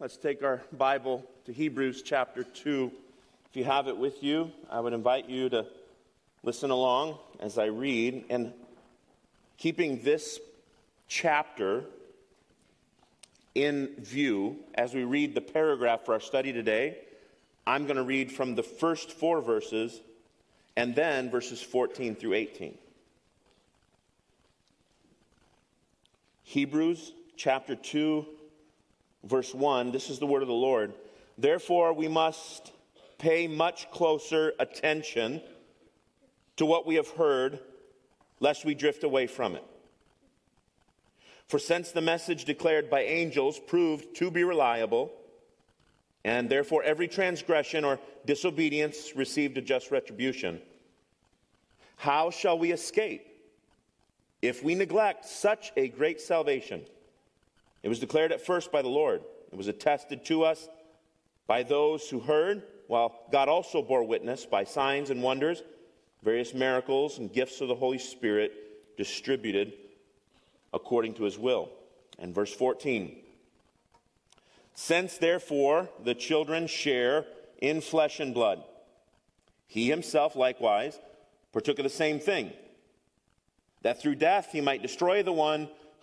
let's take our Bible to Hebrews chapter 2. If you have it with you, I would invite you to listen along as I read. And keeping this chapter in view as we read the paragraph for our study today, I'm going to read from the first four verses and then verses 14 through 18. Hebrews chapter 2, verse 1. This is the word of the Lord. Therefore, we must pay much closer attention to what we have heard, lest we drift away from it. For since the message declared by angels proved to be reliable, and therefore every transgression or disobedience received a just retribution, how shall we escape if we neglect such a great salvation? It was declared at first by the Lord, it was attested to us by those who heard, while God also bore witness by signs and wonders, various miracles and gifts of the Holy Spirit distributed according to his will. And verse 14 Since therefore the children share in flesh and blood, he himself likewise partook of the same thing, that through death he might destroy the one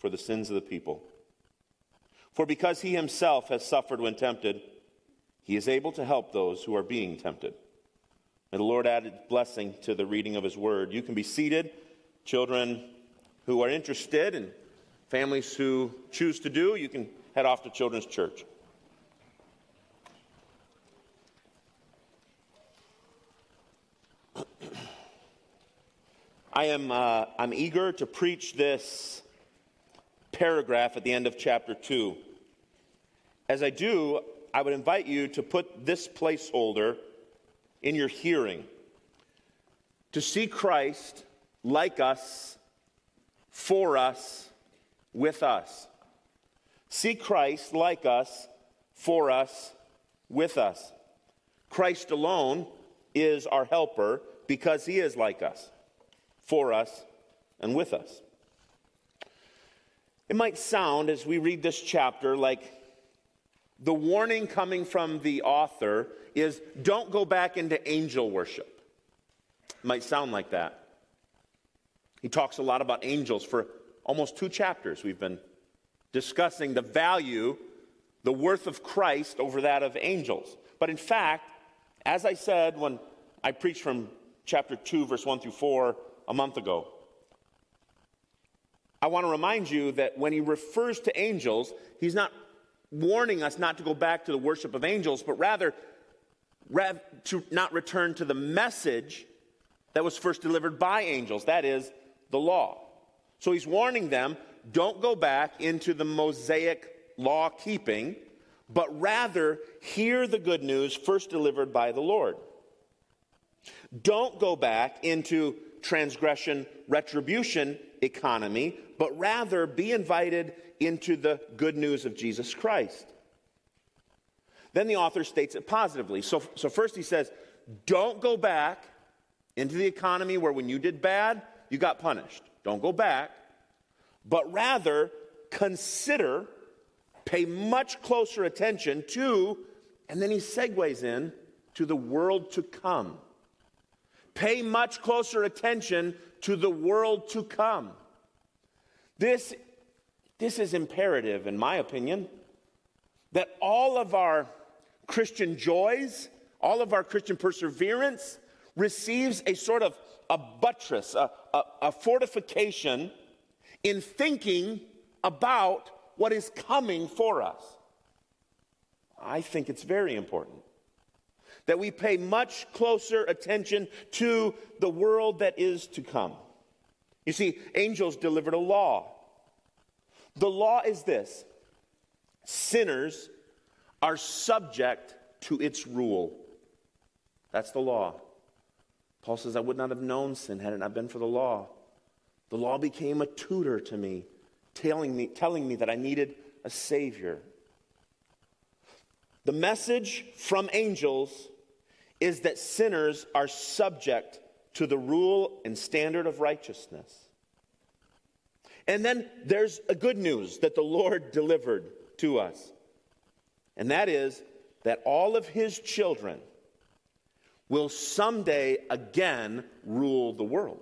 for the sins of the people. For because he himself has suffered when tempted, he is able to help those who are being tempted. May the Lord add blessing to the reading of his word. You can be seated. Children who are interested and families who choose to do, you can head off to Children's Church. I am uh, I'm eager to preach this paragraph at the end of chapter 2. As I do, I would invite you to put this placeholder in your hearing to see Christ like us, for us, with us. See Christ like us, for us, with us. Christ alone is our helper because he is like us, for us, and with us. It might sound, as we read this chapter, like the warning coming from the author is don't go back into angel worship. It might sound like that. He talks a lot about angels for almost two chapters. We've been discussing the value, the worth of Christ over that of angels. But in fact, as I said when I preached from chapter 2, verse 1 through 4 a month ago, I want to remind you that when he refers to angels, he's not warning us not to go back to the worship of angels, but rather to not return to the message that was first delivered by angels, that is, the law. So he's warning them don't go back into the Mosaic law keeping, but rather hear the good news first delivered by the Lord. Don't go back into transgression retribution economy, but rather be invited into the good news of Jesus Christ. Then the author states it positively. So, so first he says, don't go back into the economy where when you did bad, you got punished. Don't go back, but rather consider, pay much closer attention to, and then he segues in to the world to come. Pay much closer attention to the world to come. This, this is imperative, in my opinion, that all of our Christian joys, all of our Christian perseverance receives a sort of a buttress, a, a, a fortification in thinking about what is coming for us. I think it's very important that we pay much closer attention to the world that is to come. You see, angels delivered a law. The law is this sinners are subject to its rule. That's the law. Paul says, I would not have known sin had it not been for the law. The law became a tutor to me, telling me, telling me that I needed a Savior. The message from angels is that sinners are subject to the rule and standard of righteousness. And then there's a good news that the Lord delivered to us, and that is that all of his children will someday again rule the world.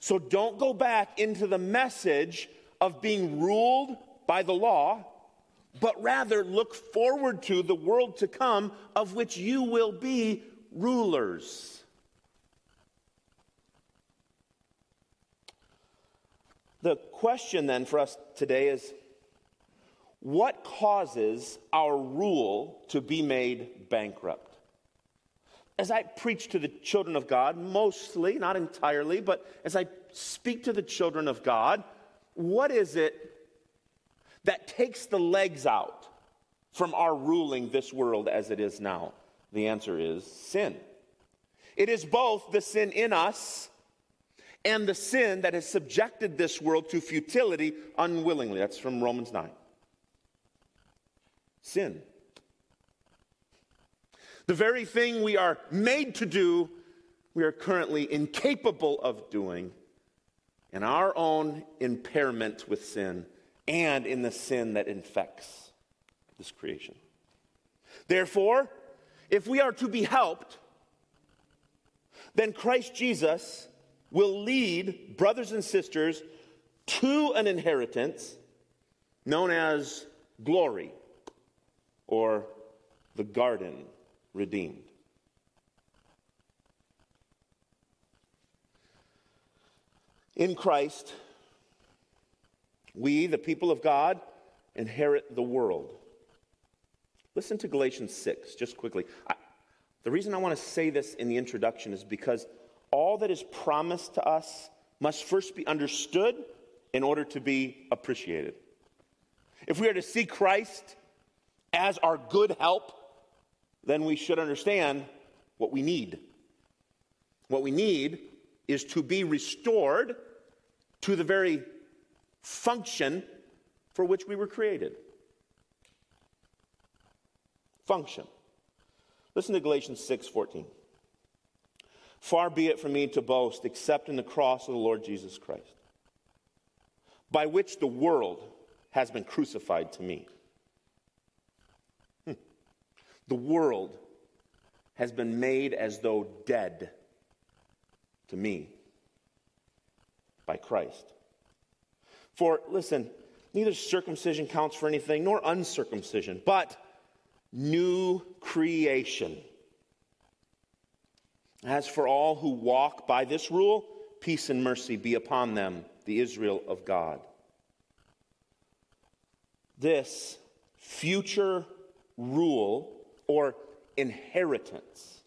So don't go back into the message of being ruled by the law, but rather look forward to the world to come of which you will be rulers. The question then for us today is what causes our rule to be made bankrupt? As I preach to the children of God, mostly, not entirely, but as I speak to the children of God, what is it that takes the legs out from our ruling this world as it is now? The answer is sin. It is both the sin in us and the sin that has subjected this world to futility unwillingly. That's from Romans 9 sin. The very thing we are made to do, we are currently incapable of doing in our own impairment with sin and in the sin that infects this creation. Therefore, if we are to be helped, then Christ Jesus will lead brothers and sisters to an inheritance known as glory or the garden redeemed. In Christ, we, the people of God, inherit the world. Listen to Galatians 6, just quickly. I, the reason I want to say this in the introduction is because all that is promised to us must first be understood in order to be appreciated. If we are to see Christ as our good help, then we should understand what we need. What we need is to be restored to the very function for which we were created. Function. Listen to Galatians 6 14. Far be it from me to boast except in the cross of the Lord Jesus Christ, by which the world has been crucified to me hmm. the world has been made as though dead to me by Christ. For, listen, neither circumcision counts for anything nor uncircumcision, but new creation. As for all who walk by this rule, peace and mercy be upon them, the Israel of God. This future rule or inheritance.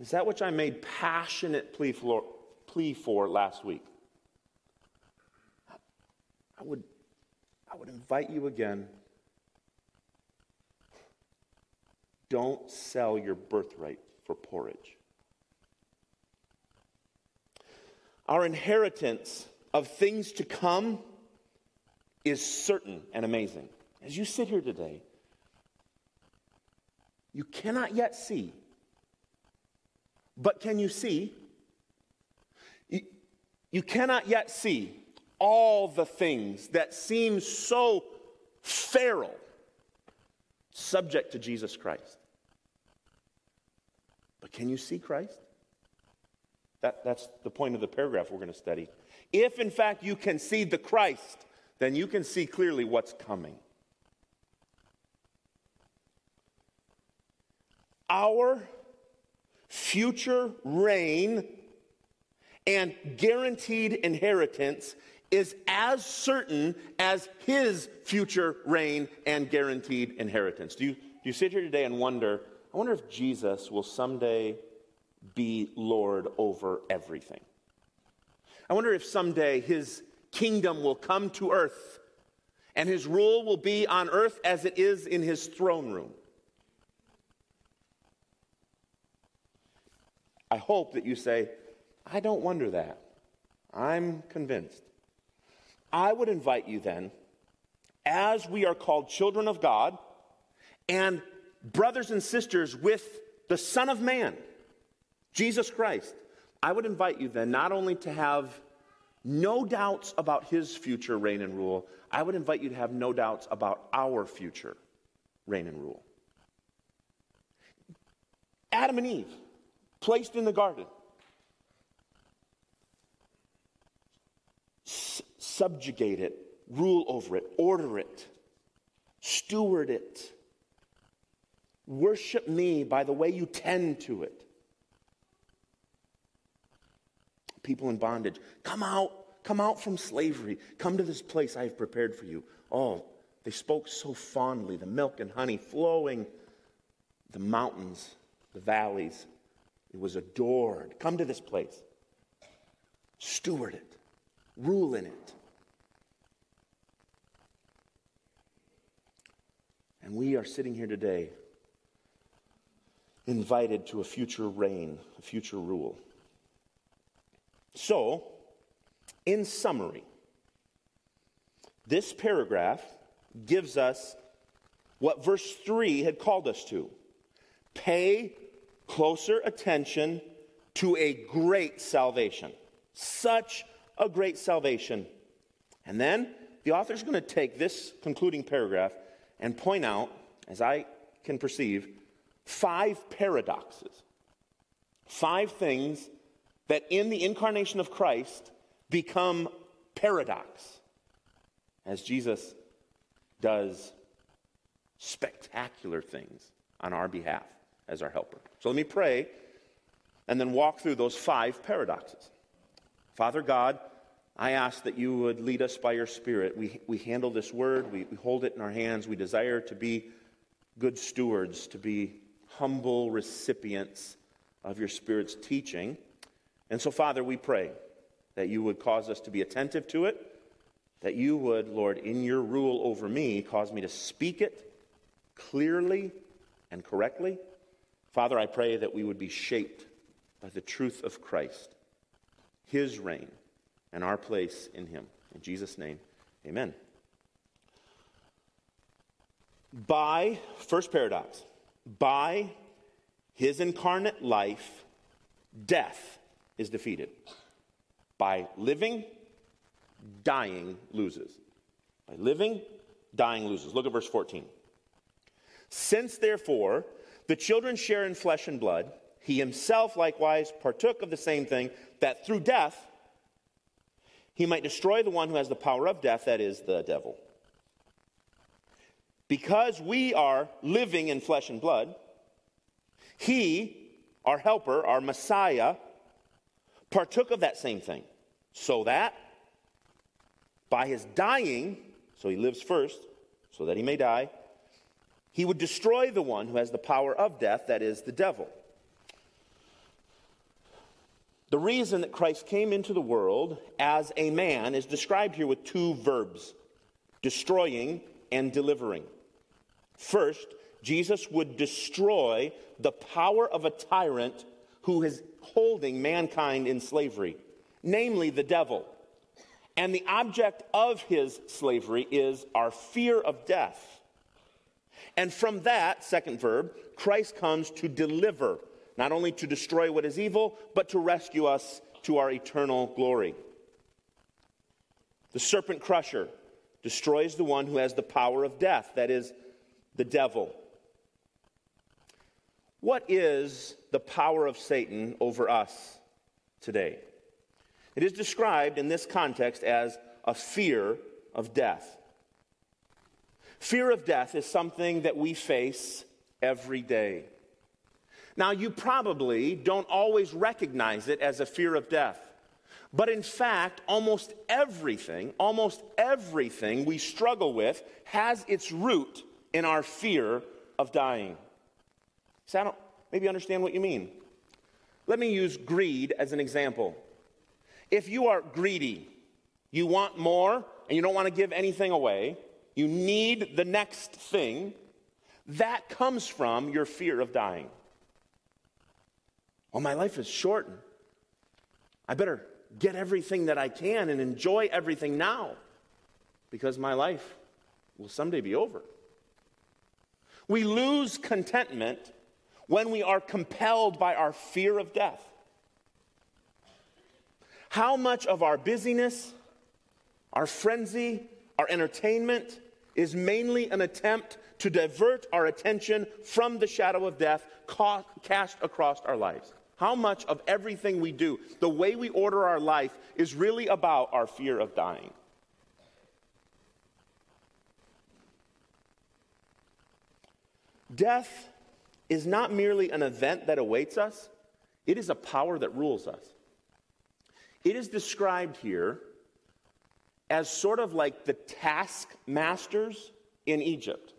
Is that which I made passionate plea for, plea for last week? I would, I would invite you again. Don't sell your birthright for porridge. Our inheritance of things to come is certain and amazing. As you sit here today, you cannot yet see. But can you see? You, you cannot yet see all the things that seem so feral subject to Jesus Christ. But can you see Christ? That, that's the point of the paragraph we're going to study. If, in fact, you can see the Christ, then you can see clearly what's coming. our future reign and guaranteed inheritance is as certain as his future reign and guaranteed inheritance. Do you, do you sit here today and wonder, I wonder if Jesus will someday be Lord over everything? I wonder if someday his kingdom will come to earth and his rule will be on earth as it is in his throne room. I hope that you say, I don't wonder that. I'm convinced. I would invite you then, as we are called children of God and brothers and sisters with the Son of Man, Jesus Christ, I would invite you then not only to have no doubts about his future reign and rule, I would invite you to have no doubts about our future reign and rule. Adam and Eve, placed in the garden, subjugate it, rule over it, order it, steward it. Worship me by the way you tend to it. people in bondage. Come out, come out from slavery. Come to this place I have prepared for you. Oh, they spoke so fondly, the milk and honey flowing, the mountains, the valleys. It was adored. Come to this place. Steward it, rule in it. And we are sitting here today invited to a future reign, a future rule. So, in summary, this paragraph gives us what verse 3 had called us to pay closer attention to a great salvation. Such a great salvation. And then the author is going to take this concluding paragraph and point out, as I can perceive, five paradoxes. Five things that in the incarnation of Christ become paradox as Jesus does spectacular things on our behalf as our helper. So let me pray and then walk through those five paradoxes. Father God, I ask that you would lead us by your Spirit. We, we handle this word, we, we hold it in our hands. We desire to be good stewards, to be humble recipients of your Spirit's teaching. And so, Father, we pray that you would cause us to be attentive to it, that you would, Lord, in your rule over me, cause me to speak it clearly and correctly. Father, I pray that we would be shaped by the truth of Christ, his reign, and our place in him. In Jesus' name, amen. By, first paradox, by his incarnate life, death is defeated. By living, dying loses. By living, dying loses. Look at verse 14. Since therefore the children share in flesh and blood, he himself likewise partook of the same thing, that through death he might destroy the one who has the power of death, that is, the devil. Because we are living in flesh and blood, he, our helper, our Messiah, partook of that same thing, so that by his dying, so he lives first, so that he may die, he would destroy the one who has the power of death, that is, the devil. The reason that Christ came into the world as a man is described here with two verbs destroying and delivering. First, Jesus would destroy the power of a tyrant who is holding mankind in slavery, namely the devil. And the object of his slavery is our fear of death. And from that, second verb, Christ comes to deliver, not only to destroy what is evil, but to rescue us to our eternal glory. The serpent crusher destroys the one who has the power of death, that is, the devil. What is the power of Satan over us today? It is described in this context as a fear of death. Fear of death is something that we face every day. Now, you probably don't always recognize it as a fear of death. But in fact, almost everything, almost everything we struggle with has its root in our fear of dying. So I don't maybe understand what you mean. Let me use greed as an example. If you are greedy, you want more and you don't want to give anything away, you need the next thing, that comes from your fear of dying. Well, my life is short. I better get everything that I can and enjoy everything now because my life will someday be over. We lose contentment when we are compelled by our fear of death. How much of our busyness, our frenzy, our entertainment is mainly an attempt to divert our attention from the shadow of death cast across our lives? How much of everything we do, the way we order our life, is really about our fear of dying? Death is not merely an event that awaits us, it is a power that rules us. It is described here as sort of like the taskmasters in Egypt.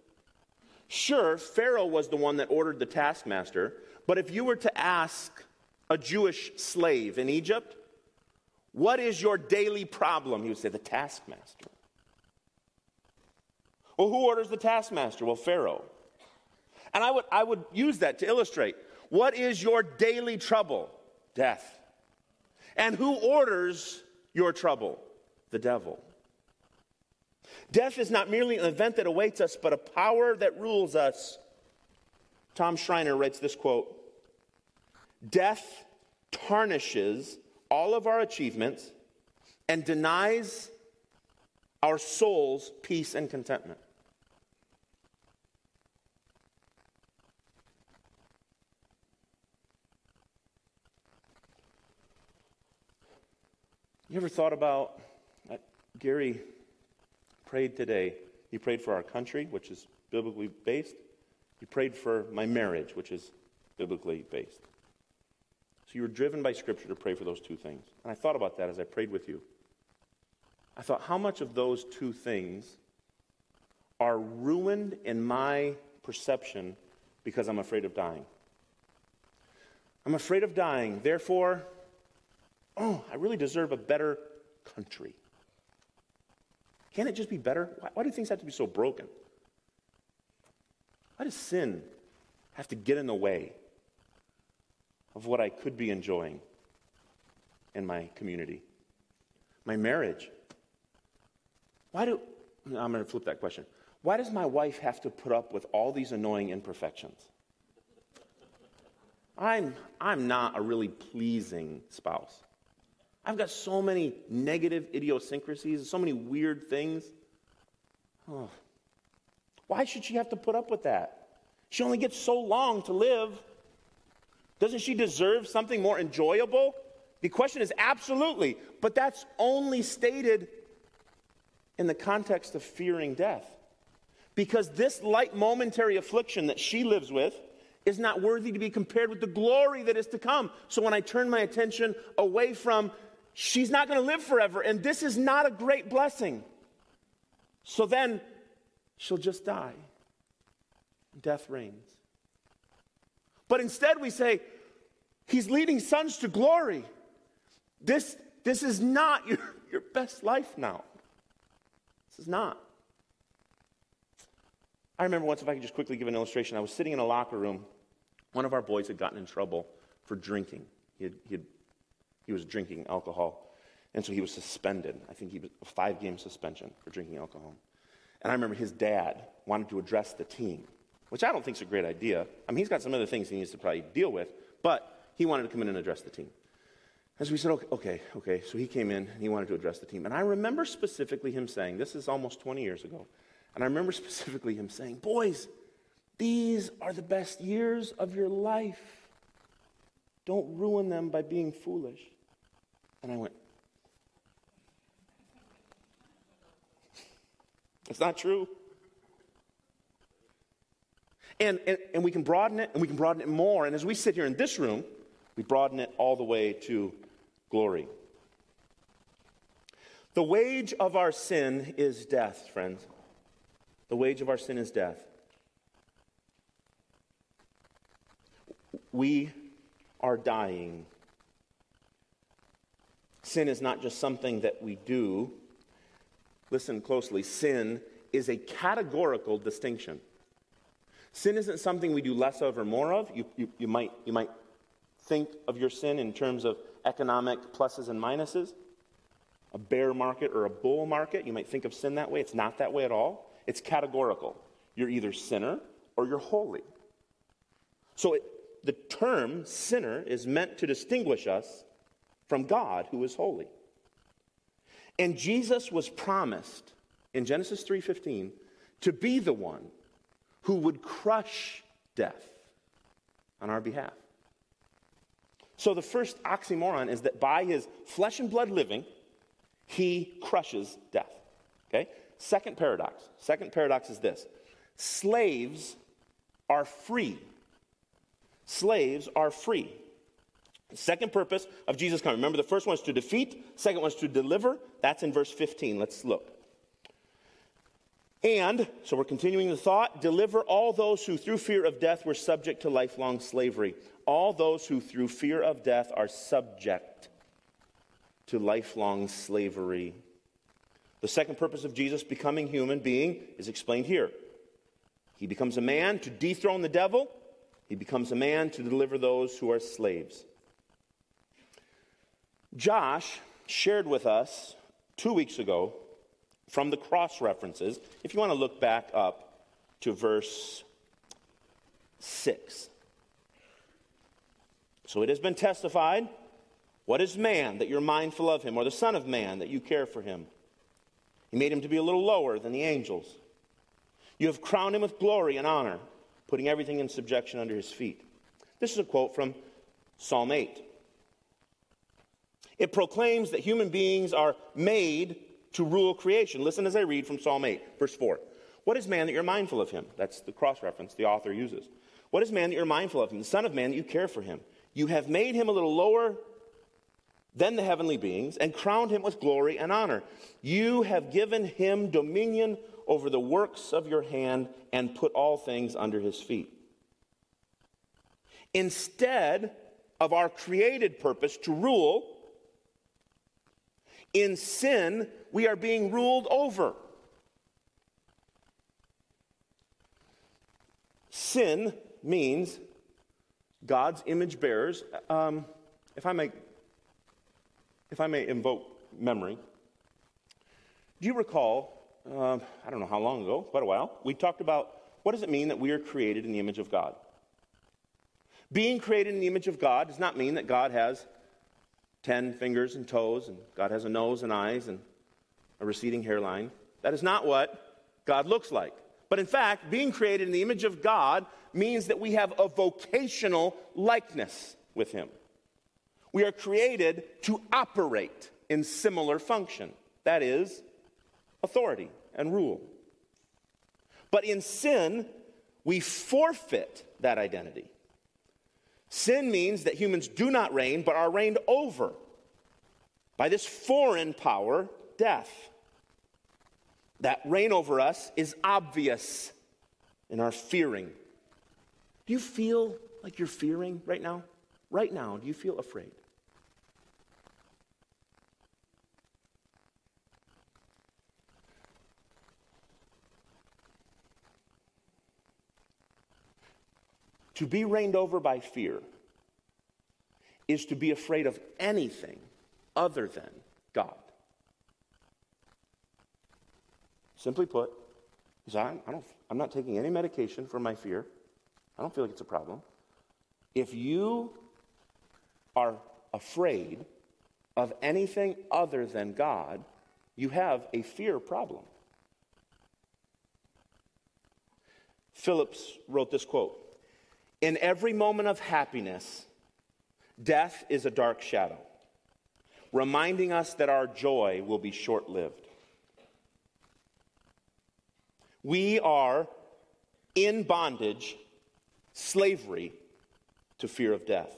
Sure, Pharaoh was the one that ordered the taskmaster, but if you were to ask a Jewish slave in Egypt, what is your daily problem? He would say, the taskmaster. Well, who orders the taskmaster? Well, Pharaoh. And I would, I would use that to illustrate what is your daily trouble? Death. And who orders your trouble? The devil. Death is not merely an event that awaits us, but a power that rules us. Tom Schreiner writes this quote Death tarnishes all of our achievements and denies our souls peace and contentment. You ever thought about, uh, Gary prayed today. He prayed for our country, which is biblically based. He prayed for my marriage, which is biblically based. So you were driven by Scripture to pray for those two things. And I thought about that as I prayed with you. I thought, how much of those two things are ruined in my perception because I'm afraid of dying? I'm afraid of dying, therefore, oh, I really deserve a better country. Can't it just be better? Why, why do things have to be so broken? Why does sin have to get in the way of what I could be enjoying in my community? My marriage. Why do, I'm going to flip that question. Why does my wife have to put up with all these annoying imperfections? I'm, I'm not a really pleasing spouse. I've got so many negative idiosyncrasies, so many weird things. Oh. Why should she have to put up with that? She only gets so long to live. Doesn't she deserve something more enjoyable? The question is absolutely, but that's only stated in the context of fearing death. Because this light momentary affliction that she lives with is not worthy to be compared with the glory that is to come. So when I turn my attention away from she's not going to live forever, and this is not a great blessing. So then she'll just die. Death reigns. But instead, we say, He's leading sons to glory. This, this is not your, your best life now. This is not. I remember once, if I could just quickly give an illustration, I was sitting in a locker room. One of our boys had gotten in trouble for drinking. He had, he had he was drinking alcohol. And so he was suspended. I think he was a five game suspension for drinking alcohol. And I remember his dad wanted to address the team, which I don't think is a great idea. I mean, he's got some other things he needs to probably deal with, but he wanted to come in and address the team. And so we said, okay, okay, okay. So he came in and he wanted to address the team. And I remember specifically him saying, this is almost 20 years ago. And I remember specifically him saying, boys, these are the best years of your life. Don't ruin them by being foolish. And I went, It's not true. And, and, and we can broaden it, and we can broaden it more. And as we sit here in this room, we broaden it all the way to glory. The wage of our sin is death, friends. The wage of our sin is death. We are dying Sin is not just something that we do. Listen closely. Sin is a categorical distinction. Sin isn't something we do less of or more of. You, you, you, might, you might think of your sin in terms of economic pluses and minuses. A bear market or a bull market, you might think of sin that way. It's not that way at all. It's categorical. You're either sinner or you're holy. So it, the term sinner is meant to distinguish us from God who is holy. And Jesus was promised in Genesis 3:15 to be the one who would crush death on our behalf. So the first oxymoron is that by his flesh and blood living, he crushes death. Okay? Second paradox. Second paradox is this. Slaves are free. Slaves are free. Second purpose of Jesus coming. Remember, the first one is to defeat, second one is to deliver. That's in verse 15. Let's look. And, so we're continuing the thought, deliver all those who through fear of death were subject to lifelong slavery. All those who through fear of death are subject to lifelong slavery. The second purpose of Jesus becoming human being is explained here. He becomes a man to dethrone the devil, he becomes a man to deliver those who are slaves. Josh shared with us two weeks ago from the cross references, if you want to look back up to verse 6. So it has been testified what is man that you're mindful of him, or the Son of Man that you care for him? He made him to be a little lower than the angels. You have crowned him with glory and honor, putting everything in subjection under his feet. This is a quote from Psalm 8. It proclaims that human beings are made to rule creation. Listen as I read from Psalm 8, verse 4. What is man that you're mindful of him? That's the cross reference the author uses. What is man that you're mindful of him? The Son of Man that you care for him. You have made him a little lower than the heavenly beings and crowned him with glory and honor. You have given him dominion over the works of your hand and put all things under his feet. Instead of our created purpose to rule, in sin, we are being ruled over. Sin means God's image bearers. Um, if I may, if I may invoke memory, do you recall? Uh, I don't know how long ago, quite a while. We talked about what does it mean that we are created in the image of God. Being created in the image of God does not mean that God has ten fingers and toes, and God has a nose and eyes and a receding hairline. That is not what God looks like. But in fact, being created in the image of God means that we have a vocational likeness with Him. We are created to operate in similar function that is, authority and rule. But in sin, we forfeit that identity. Sin means that humans do not reign, but are reigned over by this foreign power, death. That reign over us is obvious in our fearing. Do you feel like you're fearing right now? Right now, do you feel afraid? To be reigned over by fear is to be afraid of anything other than God. Simply put, I, I don't, I'm not taking any medication for my fear. I don't feel like it's a problem. If you are afraid of anything other than God, you have a fear problem. Phillips wrote this quote in every moment of happiness, death is a dark shadow, reminding us that our joy will be short lived. We are in bondage, slavery to fear of death.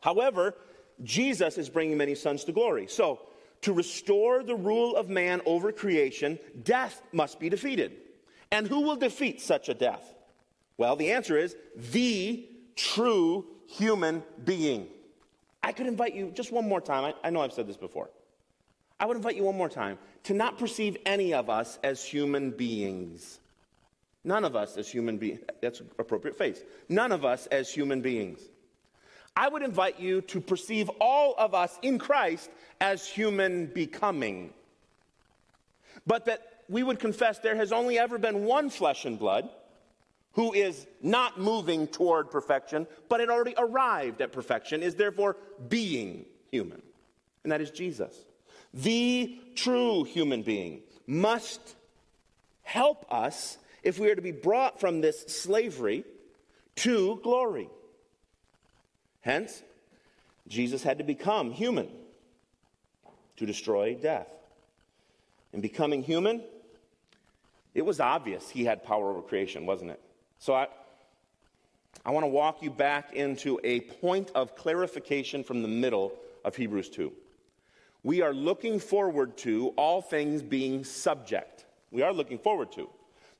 However, Jesus is bringing many sons to glory. So, to restore the rule of man over creation, death must be defeated. And who will defeat such a death? Well, the answer is the true human being. I could invite you just one more time. I, I know I've said this before. I would invite you one more time to not perceive any of us as human beings. None of us as human beings. That's appropriate face. None of us as human beings. I would invite you to perceive all of us in Christ as human becoming. But that we would confess there has only ever been one flesh and blood who is not moving toward perfection, but had already arrived at perfection, is therefore being human. And that is Jesus. The true human being must help us if we are to be brought from this slavery to glory. Hence, Jesus had to become human to destroy death. In becoming human, it was obvious he had power over creation, wasn't it? So I, I want to walk you back into a point of clarification from the middle of Hebrews 2. We are looking forward to all things being subject. We are looking forward to.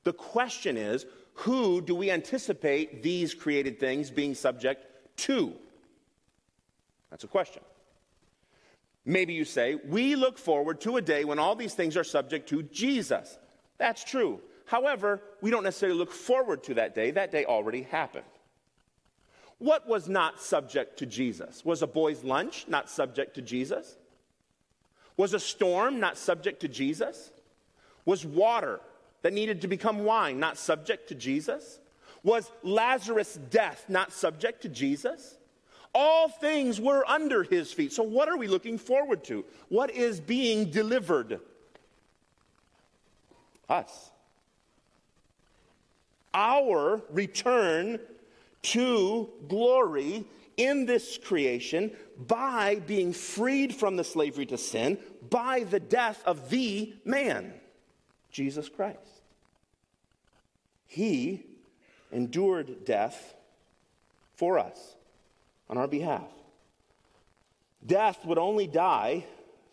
The question is who do we anticipate these created things being subject to? That's a question. Maybe you say, we look forward to a day when all these things are subject to Jesus. That's true. However, we don't necessarily look forward to that day. That day already happened. What was not subject to Jesus? Was a boy's lunch not subject to Jesus? Was a storm not subject to Jesus? Was water that needed to become wine not subject to Jesus? Was Lazarus' death not subject to Jesus? All things were under his feet. So, what are we looking forward to? What is being delivered? Us. Our return to glory in this creation by being freed from the slavery to sin by the death of the man, Jesus Christ. He endured death for us on our behalf. Death would only die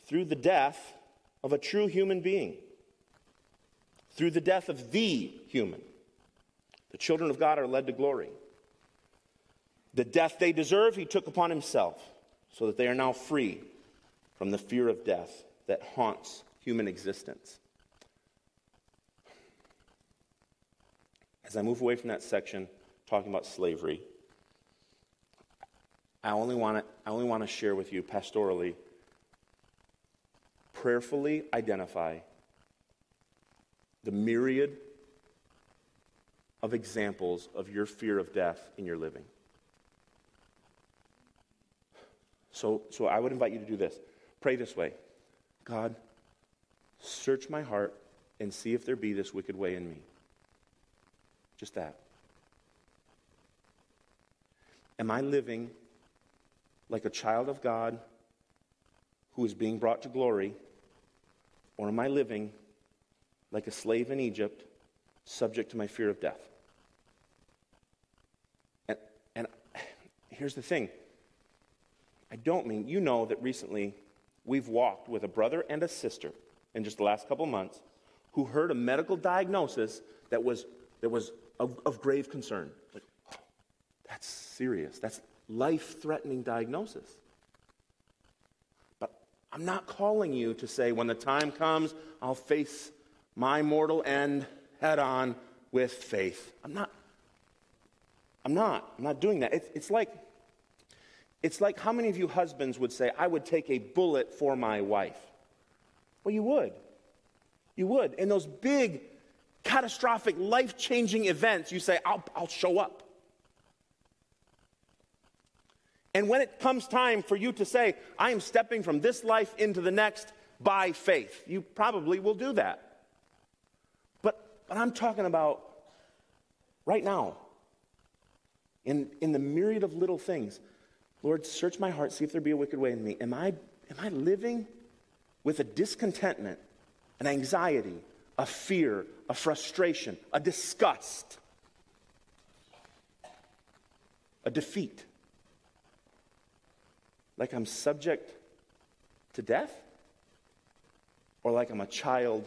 through the death of a true human being, through the death of the human. The children of God are led to glory. The death they deserve, he took upon himself, so that they are now free from the fear of death that haunts human existence. As I move away from that section, talking about slavery, I only want to, I only want to share with you pastorally, prayerfully identify the myriad of examples of your fear of death in your living. So, so I would invite you to do this. Pray this way God, search my heart and see if there be this wicked way in me. Just that. Am I living like a child of God who is being brought to glory? Or am I living like a slave in Egypt, subject to my fear of death? And, and here's the thing I don't mean, you know that recently we've walked with a brother and a sister in just the last couple months who heard a medical diagnosis that was, that was of, of grave concern. Like, oh, that's serious. That's life threatening diagnosis. But I'm not calling you to say, when the time comes, I'll face my mortal end head on with faith. I'm not. I'm not. I'm not doing that. It's, it's like. It's like how many of you husbands would say, I would take a bullet for my wife? Well, you would. You would. In those big, catastrophic, life changing events, you say, I'll, I'll show up. And when it comes time for you to say, I am stepping from this life into the next by faith, you probably will do that. But, but I'm talking about right now, in, in the myriad of little things. Lord, search my heart, see if there be a wicked way in me. Am I, am I living with a discontentment, an anxiety, a fear, a frustration, a disgust, a defeat? like I'm subject to death or like I'm a child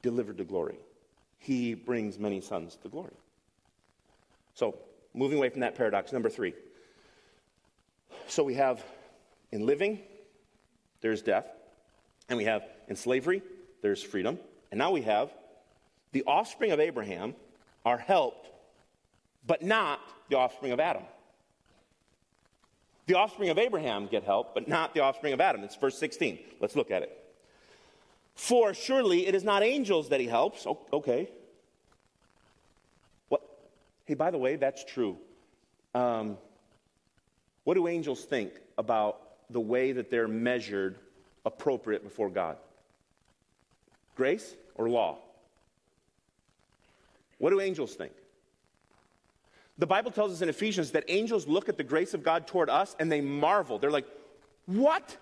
delivered to glory. He brings many sons to glory. So, moving away from that paradox, number three. So, we have in living, there's death. And we have in slavery, there's freedom. And now we have the offspring of Abraham are helped, but not the offspring of Adam. The offspring of Abraham get help, but not the offspring of Adam. It's verse 16. Let's look at it. For surely it is not angels that he helps. Okay. Hey, by the way, that's true. Um, what do angels think about the way that they're measured appropriate before God? Grace or law? What do angels think? The Bible tells us in Ephesians that angels look at the grace of God toward us and they marvel. They're like, What?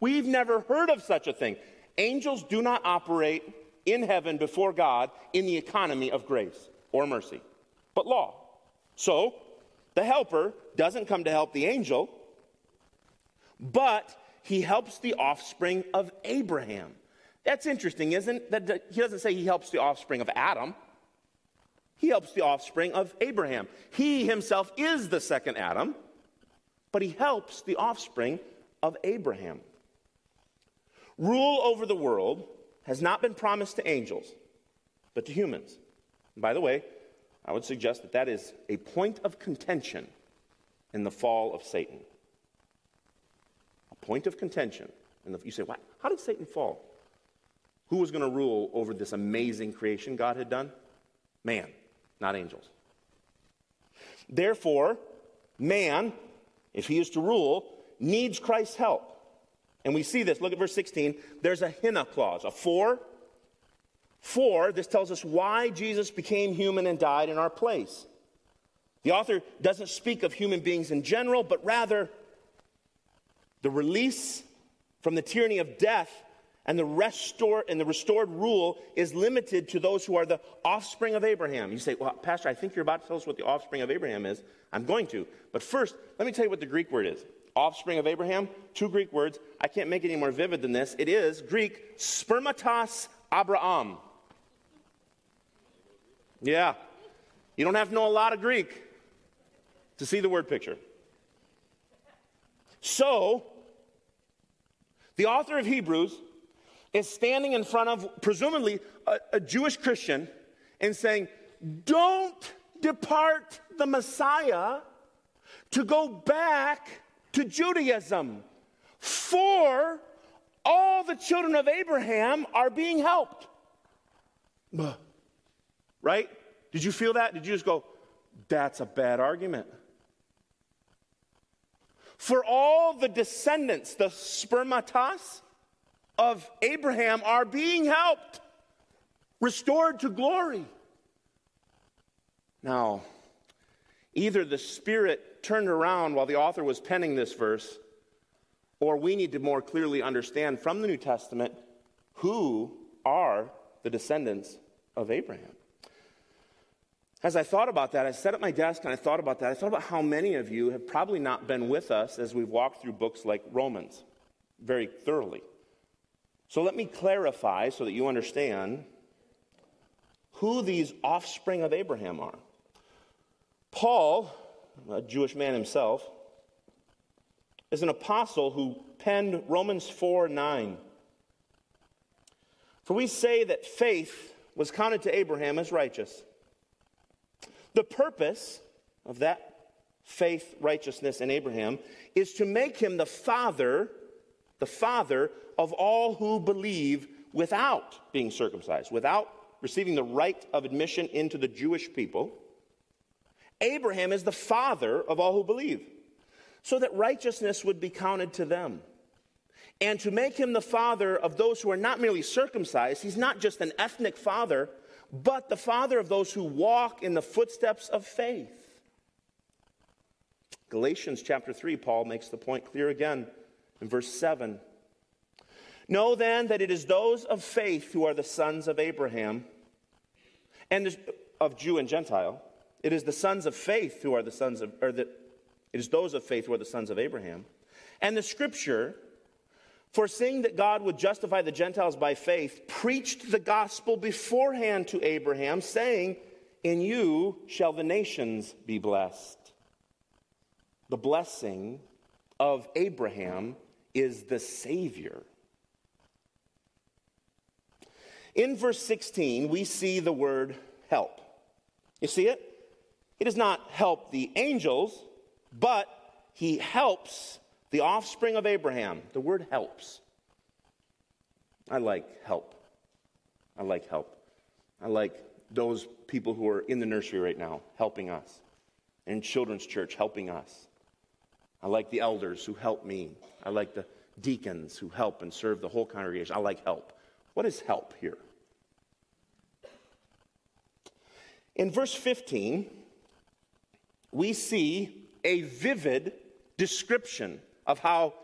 We've never heard of such a thing. Angels do not operate in heaven before God in the economy of grace or mercy, but law. So, the helper doesn't come to help the angel, but he helps the offspring of Abraham. That's interesting, isn't it? That he doesn't say he helps the offspring of Adam. He helps the offspring of Abraham. He himself is the second Adam, but he helps the offspring of Abraham. Rule over the world has not been promised to angels, but to humans. And by the way, I would suggest that that is a point of contention in the fall of Satan. A point of contention. And you say, what? How did Satan fall? Who was going to rule over this amazing creation God had done? Man, not angels. Therefore, man, if he is to rule, needs Christ's help. And we see this. Look at verse 16. There's a hina clause, a for. For, this tells us why Jesus became human and died in our place. The author doesn't speak of human beings in general, but rather the release from the tyranny of death and the restore and the restored rule is limited to those who are the offspring of Abraham. You say, "Well, pastor, I think you're about to tell us what the offspring of Abraham is." I'm going to. But first, let me tell you what the Greek word is. Offspring of Abraham, two Greek words. I can't make it any more vivid than this. It is Greek spermatos Abraham. Yeah. You don't have to know a lot of Greek to see the word picture. So, the author of Hebrews is standing in front of, presumably, a, a Jewish Christian and saying, Don't depart the Messiah to go back to Judaism, for all the children of Abraham are being helped. Right? Did you feel that? Did you just go, That's a bad argument? For all the descendants, the spermatos, of Abraham are being helped, restored to glory. Now, either the Spirit turned around while the author was penning this verse, or we need to more clearly understand from the New Testament who are the descendants of Abraham. As I thought about that, I sat at my desk and I thought about that. I thought about how many of you have probably not been with us as we've walked through books like Romans very thoroughly. So let me clarify so that you understand who these offspring of Abraham are. Paul, a Jewish man himself, is an apostle who penned Romans 4 9. For we say that faith was counted to Abraham as righteous. The purpose of that faith, righteousness in Abraham is to make him the father, the father of all who believe without being circumcised, without receiving the right of admission into the Jewish people. Abraham is the father of all who believe, so that righteousness would be counted to them. And to make him the father of those who are not merely circumcised, he's not just an ethnic father, but the father of those who walk in the footsteps of faith. Galatians chapter 3, Paul makes the point clear again in verse 7. Know then that it is those of faith who are the sons of Abraham, and of Jew and Gentile. It is the sons of faith who are the sons of, or the, it is those of faith who are the sons of Abraham. And the scripture, foreseeing that God would justify the Gentiles by faith, preached the gospel beforehand to Abraham, saying, In you shall the nations be blessed. The blessing of Abraham is the Savior. In verse 16, we see the word help. You see it? He does not help the angels, but he helps the offspring of Abraham. The word helps. I like help. I like help. I like those people who are in the nursery right now helping us, in children's church helping us. I like the elders who help me. I like the deacons who help and serve the whole congregation. I like help. What is help here? In verse 15, we see a vivid description of how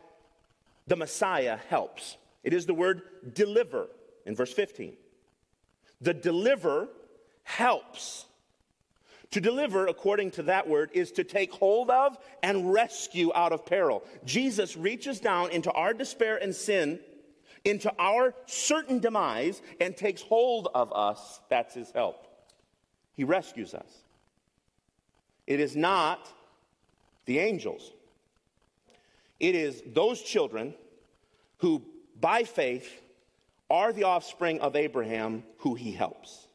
the Messiah helps. It is the word deliver in verse 15. The deliver helps. To deliver, according to that word, is to take hold of and rescue out of peril. Jesus reaches down into our despair and sin, into our certain demise, and takes hold of us. That's his help. He rescues us. It is not the angels, it is those children who, by faith, are the offspring of Abraham who he helps.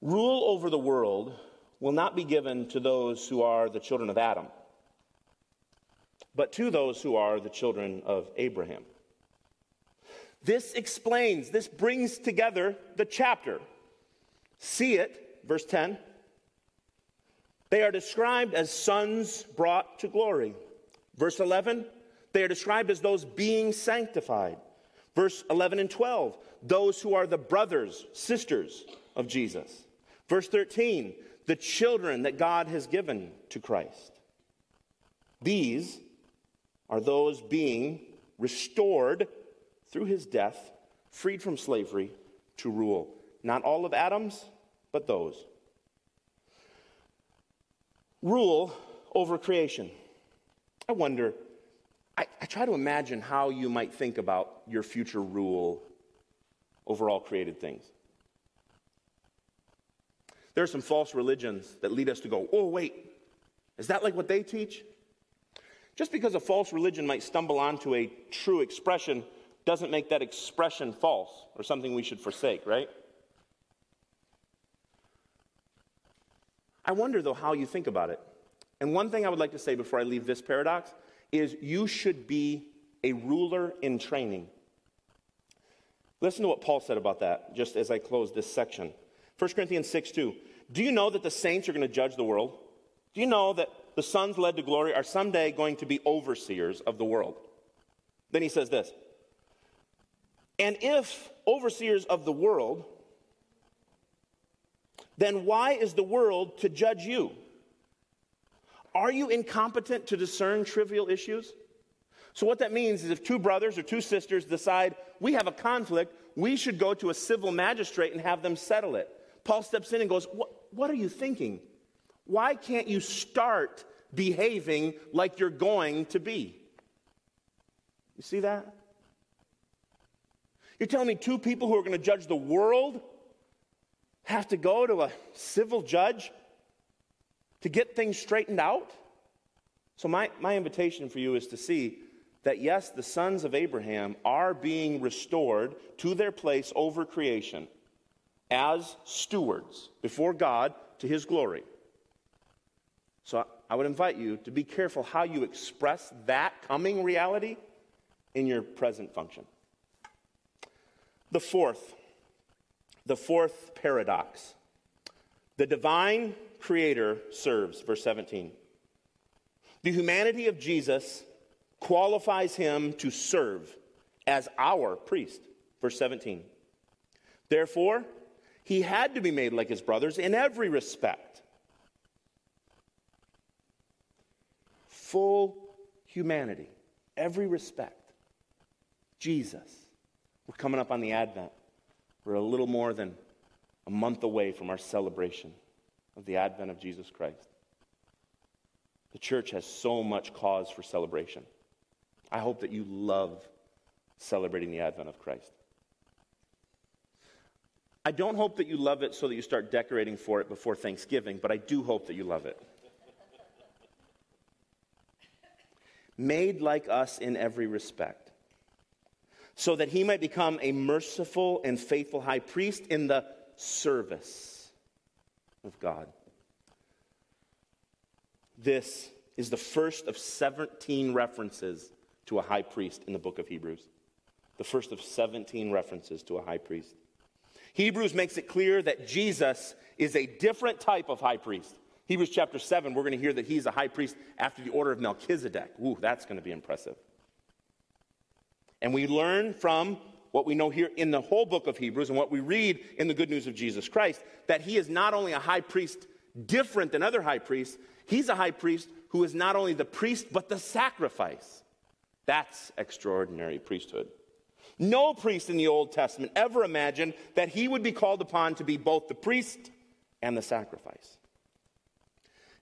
Rule over the world will not be given to those who are the children of Adam, but to those who are the children of Abraham. This explains, this brings together the chapter. See it, verse 10. They are described as sons brought to glory. Verse 11, they are described as those being sanctified. Verse 11 and 12, those who are the brothers, sisters of Jesus. Verse 13, the children that God has given to Christ. These are those being restored through his death, freed from slavery to rule. Not all of Adam's, but those. Rule over creation. I wonder, I, I, try to imagine how you might think about your future rule over all created things. There are some false religions that lead us to go, oh, wait, is that like what they teach? Just because a false religion might stumble onto a true expression doesn't make that expression false or something we should forsake, right? I wonder, though, how you think about it. And one thing I would like to say before I leave this paradox is you should be a ruler in training. Listen to what Paul said about that just as I close this section. 1 Corinthians 6 2. Do you know that the saints are going to judge the world? Do you know that the sons led to glory are someday going to be overseers of the world? Then he says this And if overseers of the world, then why is the world to judge you? Are you incompetent to discern trivial issues? So, what that means is if two brothers or two sisters decide we have a conflict, we should go to a civil magistrate and have them settle it. Paul steps in and goes, What, are you thinking? Why can't you start behaving like you're going to be? You see that? You're telling me two people who are going to judge the world have to go to a civil judge to get things straightened out? So, my, my invitation for you is to see that yes, the sons of Abraham are being restored to their place over creation as stewards before God to his glory. So I would invite you to be careful how you express that coming reality in your present function. The fourth, the fourth paradox. The divine creator serves, verse 17. The humanity of Jesus qualifies him to serve as our priest, verse 17. Therefore, he had to be made like his brothers in every respect. Full humanity, every respect. Jesus. We're coming up on the Advent. We're a little more than a month away from our celebration of the Advent of Jesus Christ. The church has so much cause for celebration. I hope that you love celebrating the Advent of Christ. I don't hope that you love it so that you start decorating for it before Thanksgiving, but I do hope that you love it. made like us in every respect, so that he might become a merciful and faithful high priest in the service of God. This is the first of 17 references to a high priest in the book of Hebrews. The first of 17 references to a high priest. Hebrews makes it clear that Jesus is a different type of high priest. Hebrews chapter 7, we're going to hear that he's a high priest after the order of Melchizedek. Ooh, that's going to be impressive. And we learn from what we know here in the whole book of Hebrews and what we read in the good news of Jesus Christ that he is not only a high priest different than other high priests, he's a high priest who is not only the priest, but the sacrifice. That's extraordinary priesthood. No priest in the Old Testament ever imagined that he would be called upon to be both the priest and the sacrifice.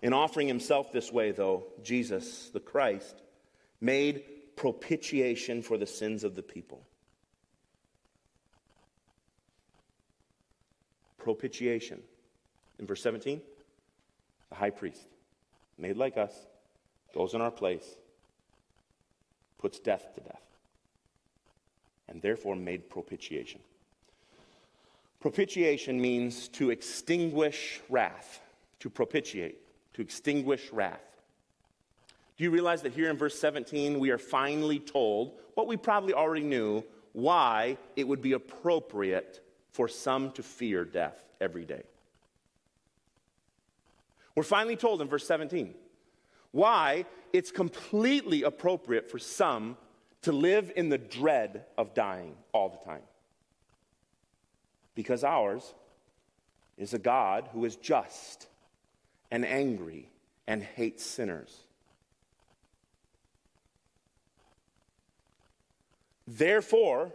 In offering himself this way, though, Jesus, the Christ, made propitiation for the sins of the people. Propitiation. In verse 17, the high priest, made like us, goes in our place, puts death to death, and therefore made propitiation. Propitiation means to extinguish wrath, to propitiate to extinguish wrath. Do you realize that here in verse 17, we are finally told what we probably already knew why it would be appropriate for some to fear death every day? We're finally told in verse 17 why it's completely appropriate for some to live in the dread of dying all the time. Because ours is a God who is just and angry and hates sinners. Therefore,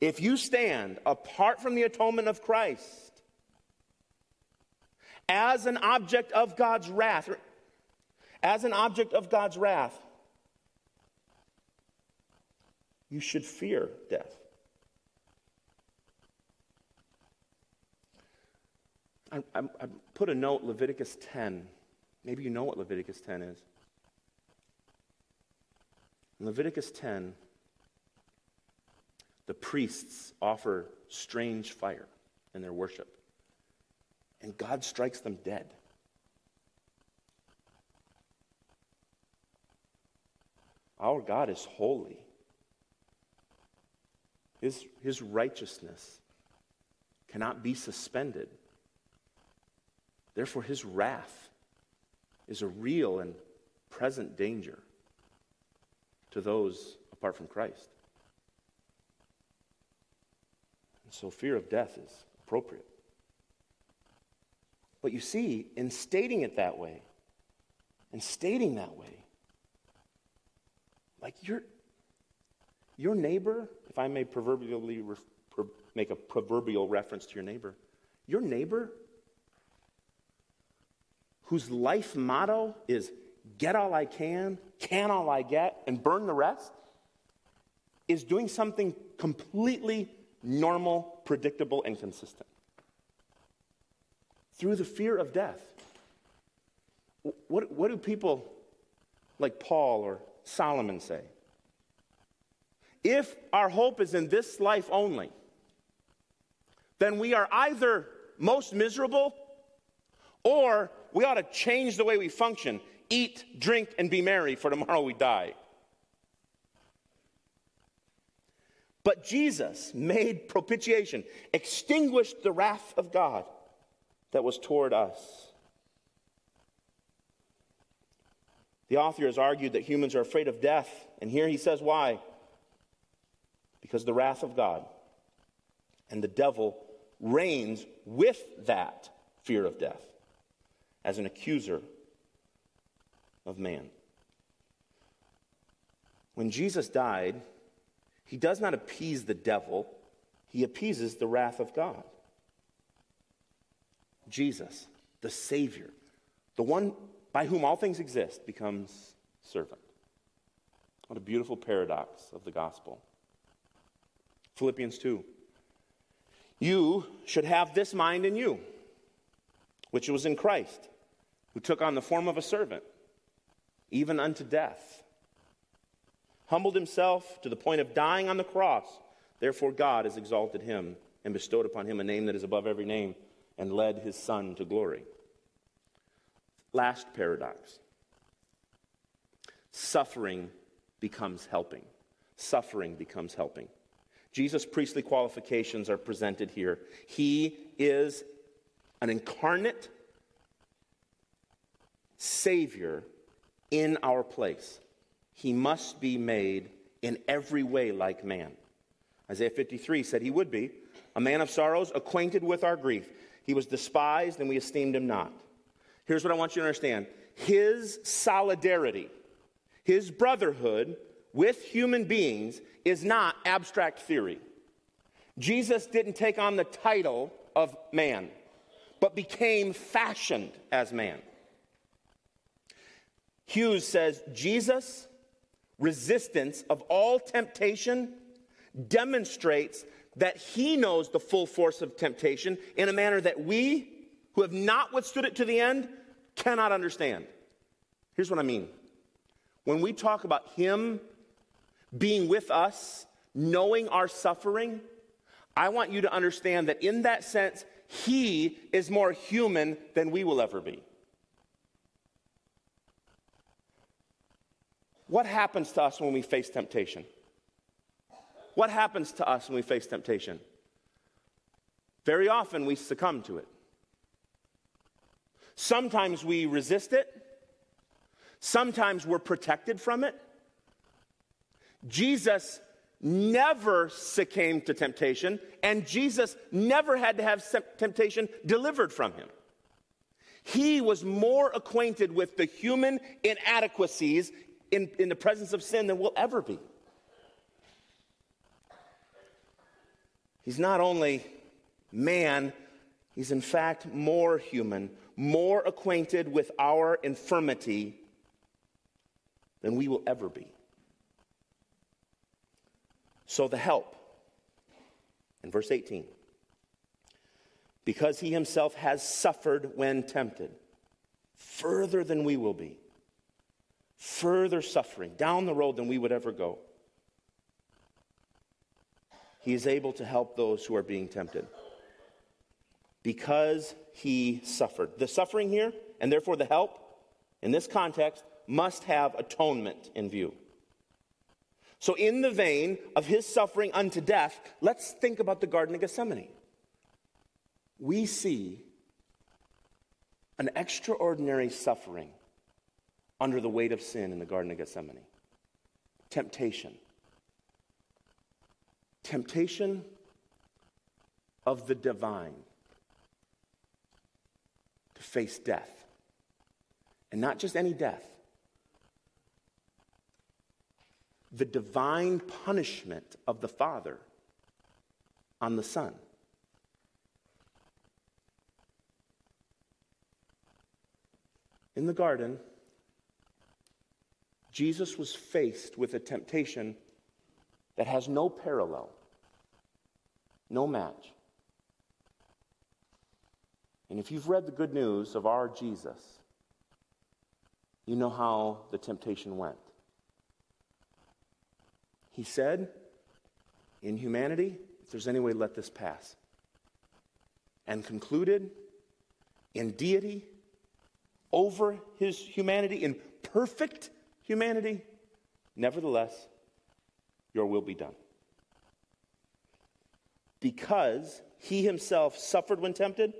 if you stand apart from the atonement of Christ as an object of God's wrath, as an object of God's wrath, you should fear death. I, I, I put a note, Leviticus 10. Maybe you know what Leviticus 10 is. In Leviticus 10, the priests offer strange fire in their worship, and God strikes them dead. Our God is holy. His, his righteousness cannot be suspended. Therefore, his wrath is a real and present danger to those apart from Christ. And so, fear of death is appropriate. But you see, in stating it that way, in stating that way, like your, your neighbor, if I may proverbially pro, make a proverbial reference to your neighbor, your neighbor whose life motto is get all I can, can all I get, and burn the rest, is doing something completely normal, predictable, and consistent. Through the fear of death. What, what do people like Paul or Solomon say? If our hope is in this life only, then we are either most miserable or we ought to change the way we function eat, drink, and be merry, for tomorrow we die. But Jesus made propitiation, extinguished the wrath of God that was toward us. The author has argued that humans are afraid of death, and here he says why. Because the wrath of God and the devil reigns with that fear of death as an accuser of man. When Jesus died, he does not appease the devil, he appeases the wrath of God. Jesus, the Savior, the one by whom all things exist, becomes servant. What a beautiful paradox of the gospel. Philippians 2. You should have this mind in you, which was in Christ who took on the form of a servant, even unto death, humbled himself to the point of dying on the cross. Therefore, God has exalted him and bestowed upon him a name that is above every name and led his Son to glory. Last paradox suffering becomes helping. Suffering becomes helping. Jesus' priestly qualifications are presented here. He is an incarnate Savior in our place. He must be made in every way like man. Isaiah 53 said he would be a man of sorrows, acquainted with our grief. He was despised, and we esteemed him not. Here's what I want you to understand His solidarity, his brotherhood with human beings is not abstract theory. Jesus didn't take on the title of man, but became fashioned as man. Hughes says Jesus' resistance of all temptation demonstrates that he knows the full force of temptation in a manner that we, who have not withstood it to the end, cannot understand. Here's what I mean. When we talk about him being with us, knowing our suffering, I want you to understand that in that sense, he is more human than we will ever be. What happens to us when we face temptation? What happens to us when we face temptation? Very often we succumb to it. Sometimes we resist it. Sometimes we're protected from it. Jesus never succumbed to temptation, and Jesus never had to have temptation delivered from him. He was more acquainted with the human inadequacies in, in the presence of sin than we'll ever be. He's not only man, he's in fact more human, more acquainted with our infirmity than we will ever be. So the help in verse 18 because he himself has suffered when tempted, further than we will be further suffering down the road than we would ever go. He is able to help those who are being tempted because he suffered. The suffering here, and therefore the help, in this context, must have atonement in view. So, in the vein of his suffering unto death, let's think about the Garden of Gethsemane. We see an extraordinary suffering under the weight of sin in the Garden of Gethsemane. Temptation. Temptation of the divine to face death. And not just any death, the divine punishment of the Father on the Son. In the garden, Jesus was faced with a temptation that has no parallel, no match. And if you've read the good news of our Jesus, you know how the temptation went. He said, In humanity, if there's any way, let this pass. And concluded, in deity, over his humanity, in perfect humanity. Nevertheless, your will be done. Because he himself suffered when tempted,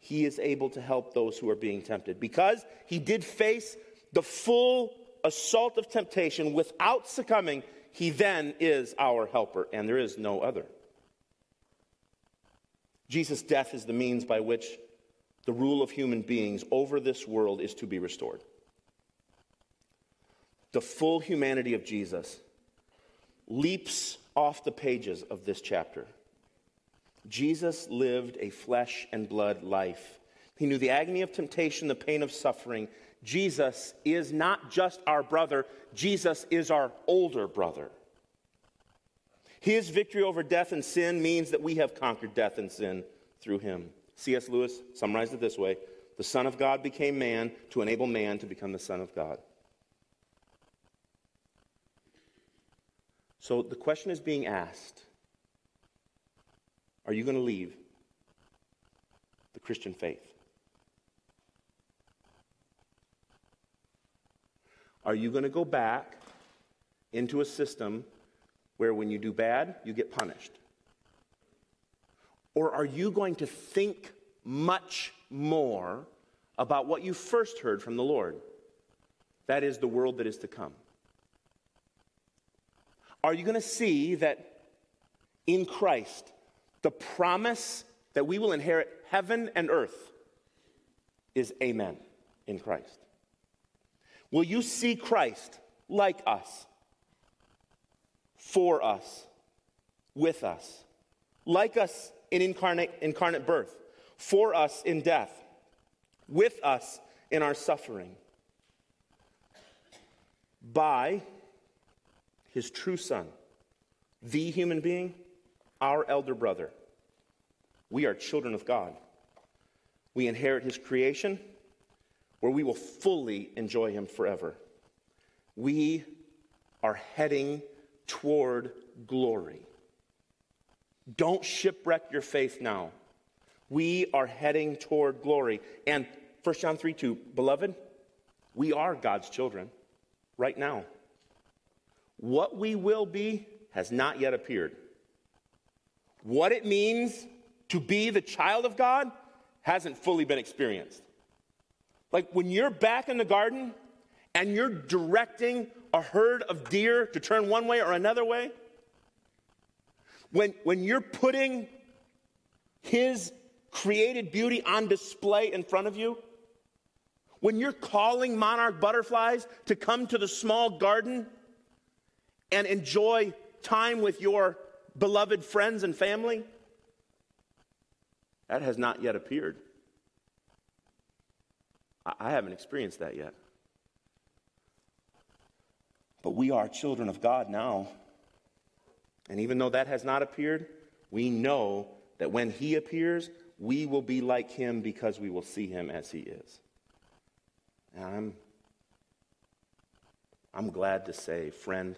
he is able to help those who are being tempted. Because he did face the full assault of temptation without succumbing, he then is our helper, and there is no other. Jesus' death is the means by which the rule of human beings over this world is to be restored the full humanity of Jesus leaps off the pages of this chapter. Jesus lived a flesh and blood life. He knew the agony of temptation, the pain of suffering. Jesus is not just our brother, Jesus is our older brother. His victory over death and sin means that we have conquered death and sin through him. C.S. Lewis summarized it this way The Son of God became man to enable man to become the Son of God. So the question is being asked Are you going to leave the Christian faith? Are you going to go back into a system where when you do bad, you get punished? Or are you going to think much more about what you first heard from the Lord? That is the world that is to come. Are you going to see that in Christ, the promise that we will inherit heaven and earth is amen in Christ? Will you see Christ like us, for us, with us, like us in incarnate, incarnate birth, for us in death, with us in our suffering? By his true son, the human being, our elder brother. We are children of God. We inherit his creation where we will fully enjoy Him forever. We are heading toward glory. Don't shipwreck your faith now. We are heading toward glory. And 1 John 3 2, beloved, we are God's children right now. What we will be has not yet appeared. What it means to be the child of God hasn't fully been experienced. Like when you're back in the garden and you're directing a herd of deer to turn one way or another way, when, when you're putting his created beauty on display in front of you, when you're calling monarch butterflies to come to the small garden and enjoy time with your beloved friends and family, that has not yet appeared. I haven't experienced that yet. But we are children of God now. And even though that has not appeared, we know that when He appears, we will be like Him because we will see Him as He is. And I'm, I'm glad to say, friend,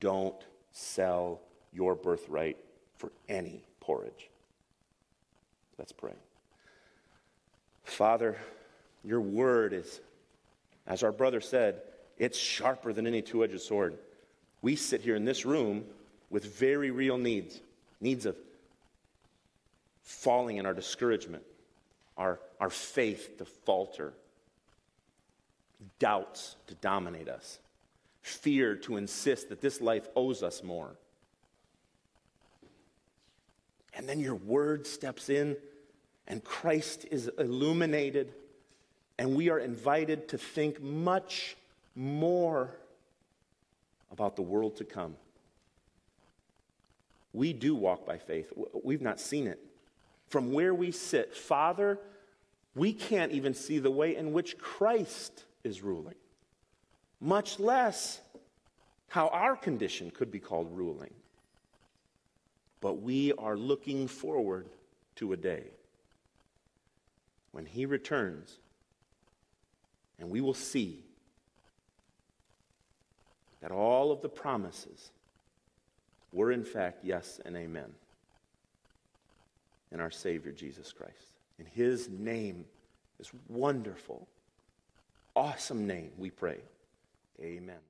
don't sell your birthright for any porridge. Let's pray. Father, your word is, as our brother said, it's sharper than any two edged sword. We sit here in this room with very real needs needs of falling in our discouragement, our, our faith to falter, doubts to dominate us, fear to insist that this life owes us more. And then your word steps in, and Christ is illuminated and we are invited to think much more about the world to come. We do walk by faith. We've not seen it. From where we sit, Father, we can't even see the way in which Christ is ruling, much less how our condition could be called ruling. But we are looking forward to a day when He returns and we will see that all of the promises were, in fact, yes and amen in our Savior Jesus Christ. In His name, this wonderful, awesome name, we pray. Amen.